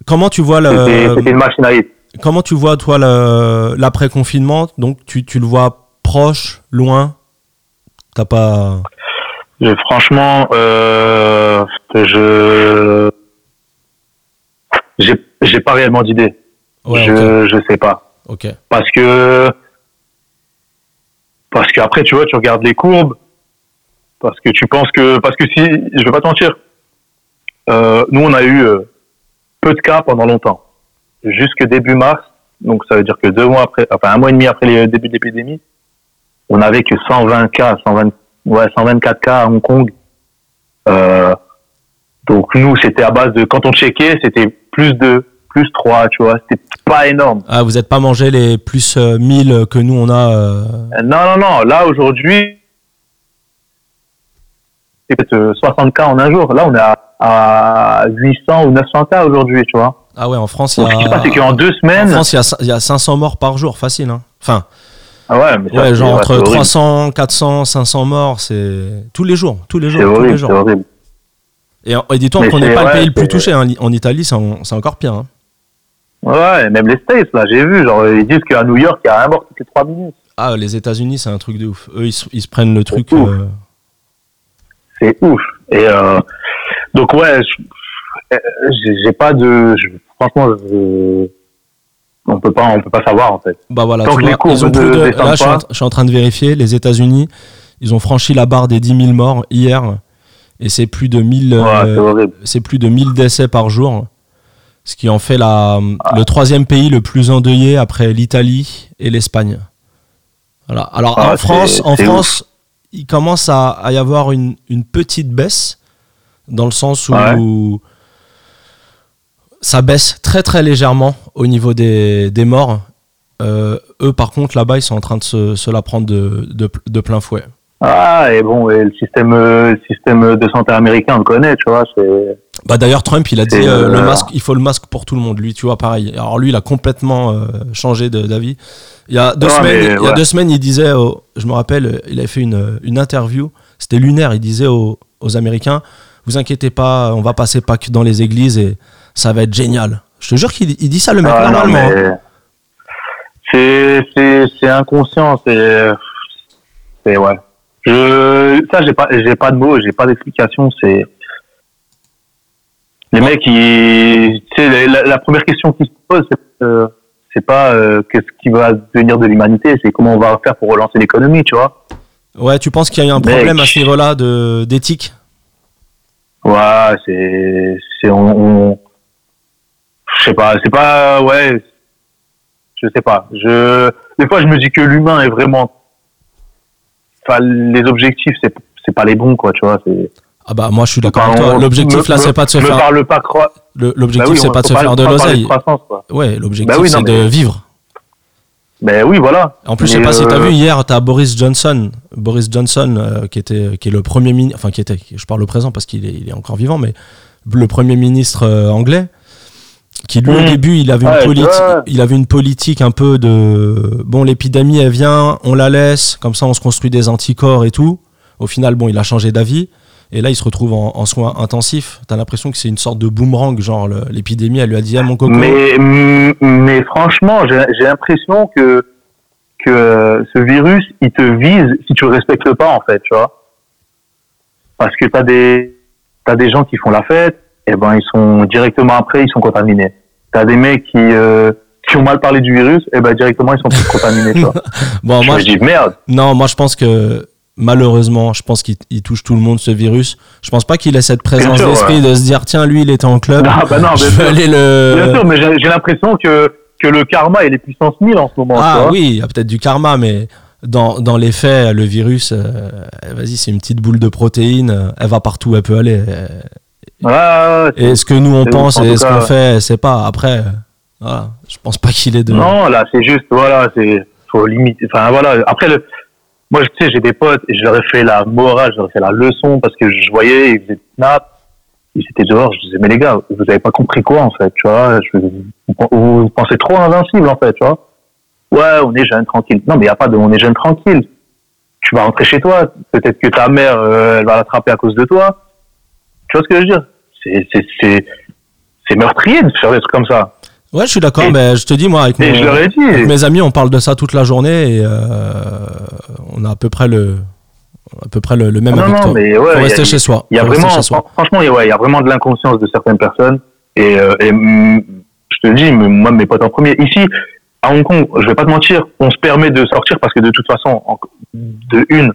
Comment tu vois le, c'était une machine à hit. comment tu vois toi le- l'après confinement Donc tu, tu le vois proche, loin? T'as pas. Franchement, euh, je. J'ai pas réellement d'idée. Ouais, je, ok. je sais pas. ok. Parce que. Parce qu'après, tu vois, tu regardes les courbes. Parce que tu penses que. Parce que si. Je vais pas te mentir. euh, nous, on a eu euh, peu de cas pendant longtemps. Jusque début mars. Donc, ça veut dire que deux mois après. Enfin, un mois et demi après le début de l'épidémie. On avait que 120 cas. 120, ouais, 124 cas à Hong Kong. Euh, donc, nous, c'était à base de. Quand on checkait, c'était plus de. Plus 3, tu vois. C'était pas énorme. Ah, vous êtes pas mangé les plus euh, 1000 que nous on a. euh, Euh, Non, non, non. Là, aujourd'hui, c'est peut-être euh, 60 cas en un jour. Là, on est à, à 800 ou 900 cas aujourd'hui, tu vois. Ah ouais, en France, il y Donc, ce qui se a. passe, c'est qu'en deux En semaines. France, il y, a, cin- il y a 500 morts par jour, facile. Hein. Enfin, Ah ouais, mais ouais, genre entre c'est horrible. 300, 400, 500 morts, c'est tous les jours, tous les jours, tous les horrible, jours. horrible. Et, et dis-toi qu'on n'est pas le pays le plus touché. hein. En Italie, c'est en- c'est encore pire. hein. Ouais, même les States, là, j'ai vu. Genre, ils disent qu'à New York, il y a un mort toutes les 3 minutes. Ah, les États-Unis, c'est un truc de ouf. Eux, ils, se- ils se prennent le truc. euh, C'est ouf. Et euh, donc, ouais, je- euh, j'ai pas de. je- franchement, je- on peut pas, on peut pas savoir, en fait. Bah voilà, Tant tu vois, ils ont plus de. Là, je suis, en, pas. je suis en train de vérifier. Les États-Unis, ils ont franchi la barre des 10 000 morts hier, et c'est plus de 1000. Ouais, euh, c'est plus de 1000 décès par jour, ce qui en fait la, le troisième pays le plus endeuillé après l'Italie et l'Espagne. Voilà. Alors Ah, en France, en c'est France, il commence à, à y avoir une, une petite baisse dans le sens où Ouais. ça baisse très très légèrement au niveau des, des morts. Euh, eux, par contre, là-bas, ils sont en train de se, se la prendre de, de, de plein fouet. Ah, et bon, et le système, euh, système de santé américain, on le connaît, tu vois, c'est. Bah d'ailleurs Trump il a dit euh, le euh, masque il faut le masque pour tout le monde lui tu vois pareil alors lui il a complètement euh, changé d'avis il y a deux semaines mais, il y a ouais. deux semaines il disait je me rappelle il avait fait une, une interview c'était lunaire il disait aux, aux Américains vous inquiétez pas on va passer Pâques dans les églises et ça va être génial je te jure qu'il il dit ça le mec Ah, normalement hein. c'est, c'est inconscient, c'est, c'est, ouais. Je, ça, j'ai pas, j'ai pas de mots, j'ai pas d'explication, c'est, les mecs, ils, tu sais, la, la première question qu'ils se posent, c'est, euh, c'est pas euh, qu'est-ce qui va devenir de l'humanité, c'est comment on va faire pour relancer l'économie, tu vois. ouais tu penses qu'il y a eu un Mec. problème à ce niveau là de d'éthique? Ouais, c'est, c'est, on, on- je sais pas, c'est pas, ouais, je sais pas. Je, des fois, je me dis que l'humain est vraiment, les objectifs, c'est, c'est pas les bons, quoi, tu vois. C'est, ah bah moi je suis d'accord avec toi l'objectif là c'est pas de se faire parle pas l'objectif Bah oui, c'est pas de se faire de l'oseille ouais l'objectif Bah oui, c'est de mais- vivre Ben oui, voilà. En plus, je sais Mais, pas si euh, t'as vu hier, t'as Boris Johnson, Boris Johnson euh, qui était, qui est le premier ministre, enfin qui était, je parle au présent parce qu'il est, il est encore vivant, mais le premier ministre euh, anglais, qui lui au Mhm. début, il avait Ouais, une politique, ouais. il avait une politique un peu de, bon, l'épidémie elle vient, on la laisse, comme ça on se construit des anticorps et tout. Au final, bon, il a changé d'avis. Et là, il se retrouve en, en soins intensifs. T'as l'impression que c'est une sorte de boomerang, genre l'épidémie, elle lui a dit, ah, mon coco. Mais, mais franchement, j'ai j'ai l'impression que, que ce virus, il te vise si tu le respectes pas, en fait, tu vois. Parce que t'as des, t'as des gens qui font la fête, et ben, ils sont directement après, ils sont contaminés. T'as des mecs qui, euh, qui ont mal parlé du virus, et ben, directement, ils sont tous contaminés, tu vois. Bon, je moi, me dis, merde. Non, moi je pense que malheureusement, je pense qu'il il touche tout le monde ce virus. Je pense pas qu'il ait cette présence d'esprit de se dire tiens lui il était en club, Non, bah non, je bien vais sûr. aller Bien le. sûr, mais j'ai l'impression que, que le karma, il est puissance 1000 en ce moment, Ah oui, il y a peut-être du karma, mais dans, dans les faits, le virus, euh, vas-y, c'est une petite boule de protéines, euh, elle va partout elle peut aller. Ouais, ouais, ouais, Et ce que nous on pense et ce qu'on fait, c'est pas. Après, voilà, je pense pas qu'il est de. Non, là, c'est juste, voilà, c'est, faut limiter. Enfin, voilà. Après, le, moi, tu sais, j'ai des potes et je leur ai fait la morale, je leur ai fait la leçon parce que je voyais, ils faisaient des snaps, ils étaient dehors. Je disais, mais les gars, vous avez pas compris quoi, en fait, tu vois. Je, vous, vous pensez trop invincible, en fait, tu vois. Ouais, on est jeune, tranquille. Non, mais il y a pas de on est jeune, tranquille. Tu vas rentrer chez toi. Peut-être que ta mère, euh, elle va l'attraper à cause de toi. Tu vois ce que je veux dire? C'est, meurtrier de faire des trucs comme ça. Ouais, je suis d'accord, mais je te dis, moi, avec, mon- dit. mes amis, on parle de ça toute la journée et euh, on a à peu près le, à peu près le, le même non, avec non, toi. mais ouais, Faut il y a- rester chez soi. Il y a vraiment, franchement, il y a- ouais, y a vraiment de l'inconscience de certaines personnes. Et, euh, et, je te dis, moi, mes potes en premier. Ici, à Hong Kong, je vais pas te mentir, on se permet de sortir parce que de toute façon, en- de une,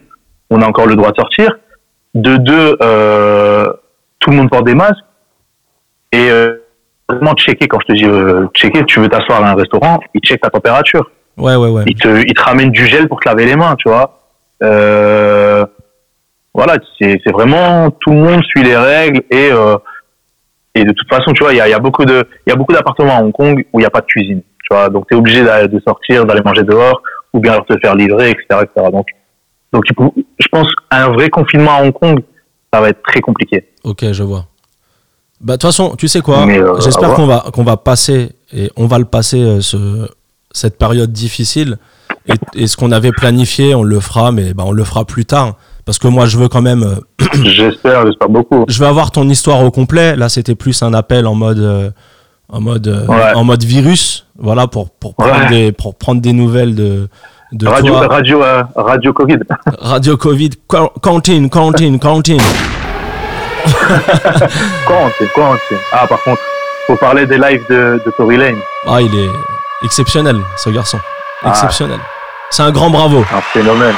on a encore le droit de sortir. De deux, euh, tout le monde porte des masques. Et euh, vraiment checker, quand je te dis euh, checker, tu veux t'asseoir à un restaurant, ils checkent ta température Ouais, ouais, ouais. il te, il te ramène du gel pour te laver les mains, tu vois. Euh, voilà, c'est c'est vraiment tout le monde suit les règles et euh, et de toute façon, tu vois, il y a, y a beaucoup de il y a beaucoup d'appartements à Hong Kong où il n'y a pas de cuisine, tu vois. Donc tu es obligé de sortir, d'aller manger dehors ou bien alors te faire livrer, etc., etc. Donc donc je pense un vrai confinement à Hong Kong, ça va être très compliqué. Ok, je vois. Bah, de toute façon, tu sais quoi? Euh, J'espère qu'on va, qu'on va passer, et on va le passer, euh, ce, cette période difficile. Et, et ce qu'on avait planifié, on le fera, mais bah, on le fera plus tard. Parce que moi, je veux quand même. euh, j'espère, j'espère beaucoup. je veux avoir ton histoire au complet. Là, c'était plus un appel en mode, en mode, Ouais. en mode virus. Voilà, pour, pour, prendre, Ouais. des, pour prendre des nouvelles de, de Radio toi. radio euh, radio Covid. Radio Covid, quarantine, quarantine, quarantine. Quarantine, quarantine. Ah par contre, faut parler des lives de, de Tory Lane. Ah, il est exceptionnel, ce garçon. Ah. Exceptionnel. C'est un grand bravo. Un phénomène.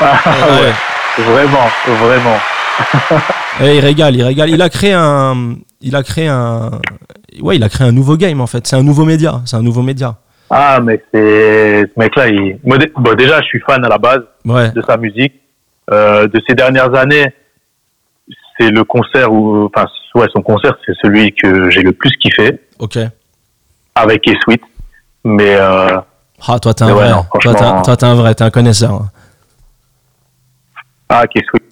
Ah, Ouais. ouais. Vraiment, vraiment. Et il régale, il régale. Il a créé un, il a créé un, ouais, il a créé un nouveau game en fait. C'est un nouveau média. C'est un nouveau média. Ah, mais c'est ce mec-là, il... bon, déjà, je suis fan à la base Ouais. de sa musique. Euh, de ces dernières années, c'est le concert où, enfin, ouais, son concert, c'est celui que j'ai le plus kiffé Ok. avec K-Sweet. Mais euh, Ah, toi t'es un ouais, non, toi t'es un, toi, vrai. T'es un connaisseur. hein. ah, K-Sweet.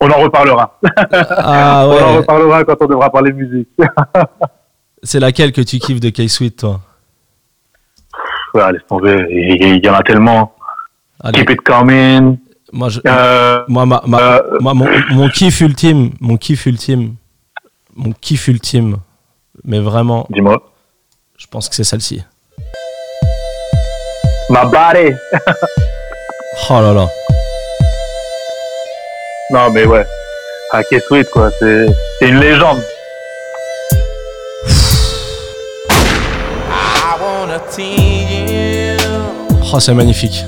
On en reparlera. Ah On en ouais. reparlera quand on devra parler musique. C'est laquelle que tu kiffes de K-Sweet, toi? Ouais, laisse tomber. Il y en a tellement. Allez, Keep it coming. moi, je, Euh, moi, ma, ma- euh, moi, mon, mon kiff ultime, mon kiff ultime, mon kiff ultime, mais vraiment, dis-moi. je pense que c'est celle-ci. Ma body. Oh là là. Non, mais ouais. Ah, K-Sweet, quoi. C'est une légende. Oh, c'est magnifique.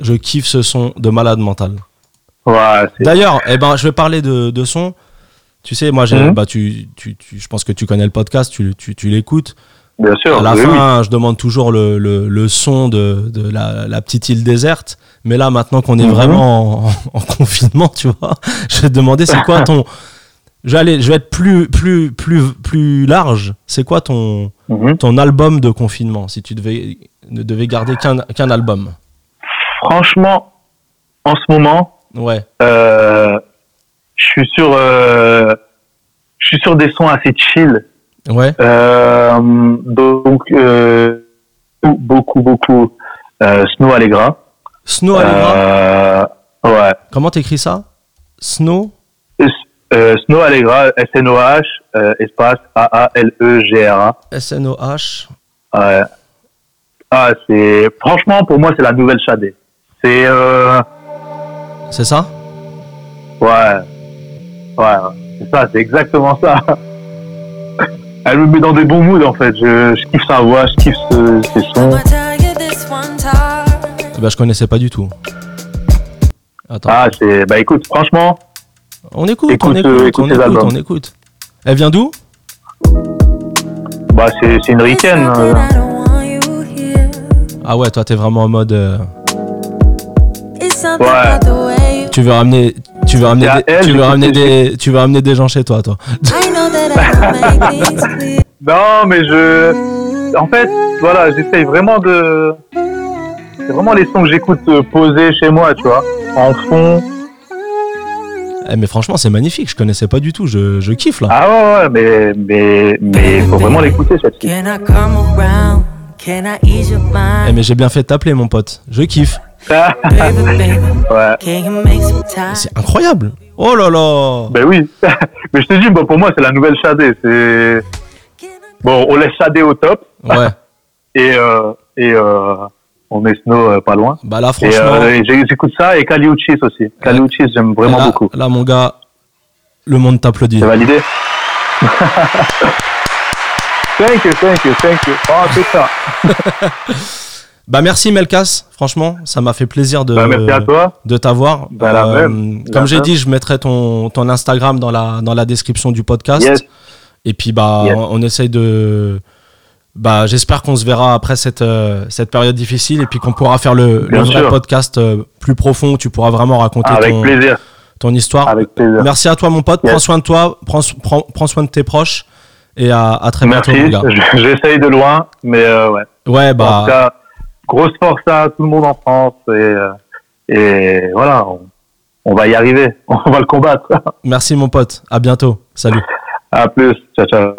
Je kiffe ce son de malade mental. Ouais. D'ailleurs, eh ben, je vais parler de, de son. Tu sais, moi, j'ai, Mhm. bah, tu, tu, tu- je pense que tu connais le podcast, tu, tu, tu l'écoutes. Bien sûr. À la oui, oui. fin, je demande toujours le, le, le son de, de la, la petite île déserte. Mais là, maintenant qu'on est Mhm. vraiment en, en confinement, tu vois, je vais te demander c'est quoi ton. Je vais, aller, je vais être plus, plus, plus, plus large. C'est quoi ton, Mhm. ton album de confinement si tu devais, ne devais garder qu'un qu'un album? Franchement, en ce moment, Ouais. euh, je suis sur, euh, je suis sur des sons assez chill. Ouais. Euh, donc, beaucoup, beaucoup, Snow Allegra. Snow Allegra. Ouais. Comment t'écris ça? Snow Euh, Snow Allegra, S-N-O-H, euh, espace A-A-L-E-G-R-A. S-N-O-H. Ouais. Ah, c'est, franchement, pour moi, c'est la nouvelle Shadé. C'est, euh, C'est ça? Ouais. Ouais, c'est ça, c'est exactement ça. Elle me met dans des bons moods, en fait. Je, je kiffe sa voix, je kiffe ce- ses sons. Bah, je connaissais pas du tout. Attends. Ah, c'est, bah écoute, franchement, on écoute, écoute, on écoute, écoute on écoute, albums. on écoute. Elle vient d'où? Bah c'est, c'est une ricaine. euh. Ah ouais, toi t'es vraiment en mode. euh, Ouais. tu veux ramener, tu veux ramener, des, elle, tu veux ramener des, tu veux ramener des gens chez toi, toi. Non, mais je. En fait, voilà, j'essaye vraiment de. C'est vraiment les sons que j'écoute euh, posés chez moi, tu vois, en fond. Eh, mais franchement, c'est magnifique. Je connaissais pas du tout. Je, je kiffe là. Ah ouais, ouais, mais mais mais faut vraiment l'écouter ease your Eh, mais j'ai bien fait de t'appeler, mon pote. Je kiffe. Ouais. C'est incroyable. Oh là là. Ben oui. mais je te dis, bon, pour moi, c'est la nouvelle Shadé. C'est bon, on laisse Shadé au top Ouais. et euh, et euh, on met Snow euh, pas loin. Bah là, franchement. euh, et j'ai- j'écoute ça et Kaliuchis aussi. Kaliuchis, j'aime vraiment là, beaucoup. Là, mon gars, le monde t'applaudit. C'est validé. thank you, thank you, thank you. Oh, c'est ça. Bah merci Melkas. Franchement, ça m'a fait plaisir de. Bah, de t'avoir. Bah, la comme j'ai dit, je mettrai ton, ton Instagram dans la, dans la description du podcast. Yes. Et puis, bah, Yes. on, on essaye de. Bah, j'espère qu'on se verra après cette, euh, cette période difficile et puis qu'on pourra faire le, le vrai podcast euh, plus profond où tu pourras vraiment raconter Avec ton, plaisir. ton histoire. Avec plaisir. Merci à toi, mon pote. Yes. Prends soin de toi, prends, prends, prends soin de tes proches et à, à très Merci. bientôt, mon gars. Je- J'essaye de loin, mais euh, ouais. Ouais, En tout bah, cas, grosse force à tout le monde en France et, euh, et voilà, on, on va y arriver. On va le combattre. merci, mon pote. À bientôt. Salut. À plus. Ciao, ciao.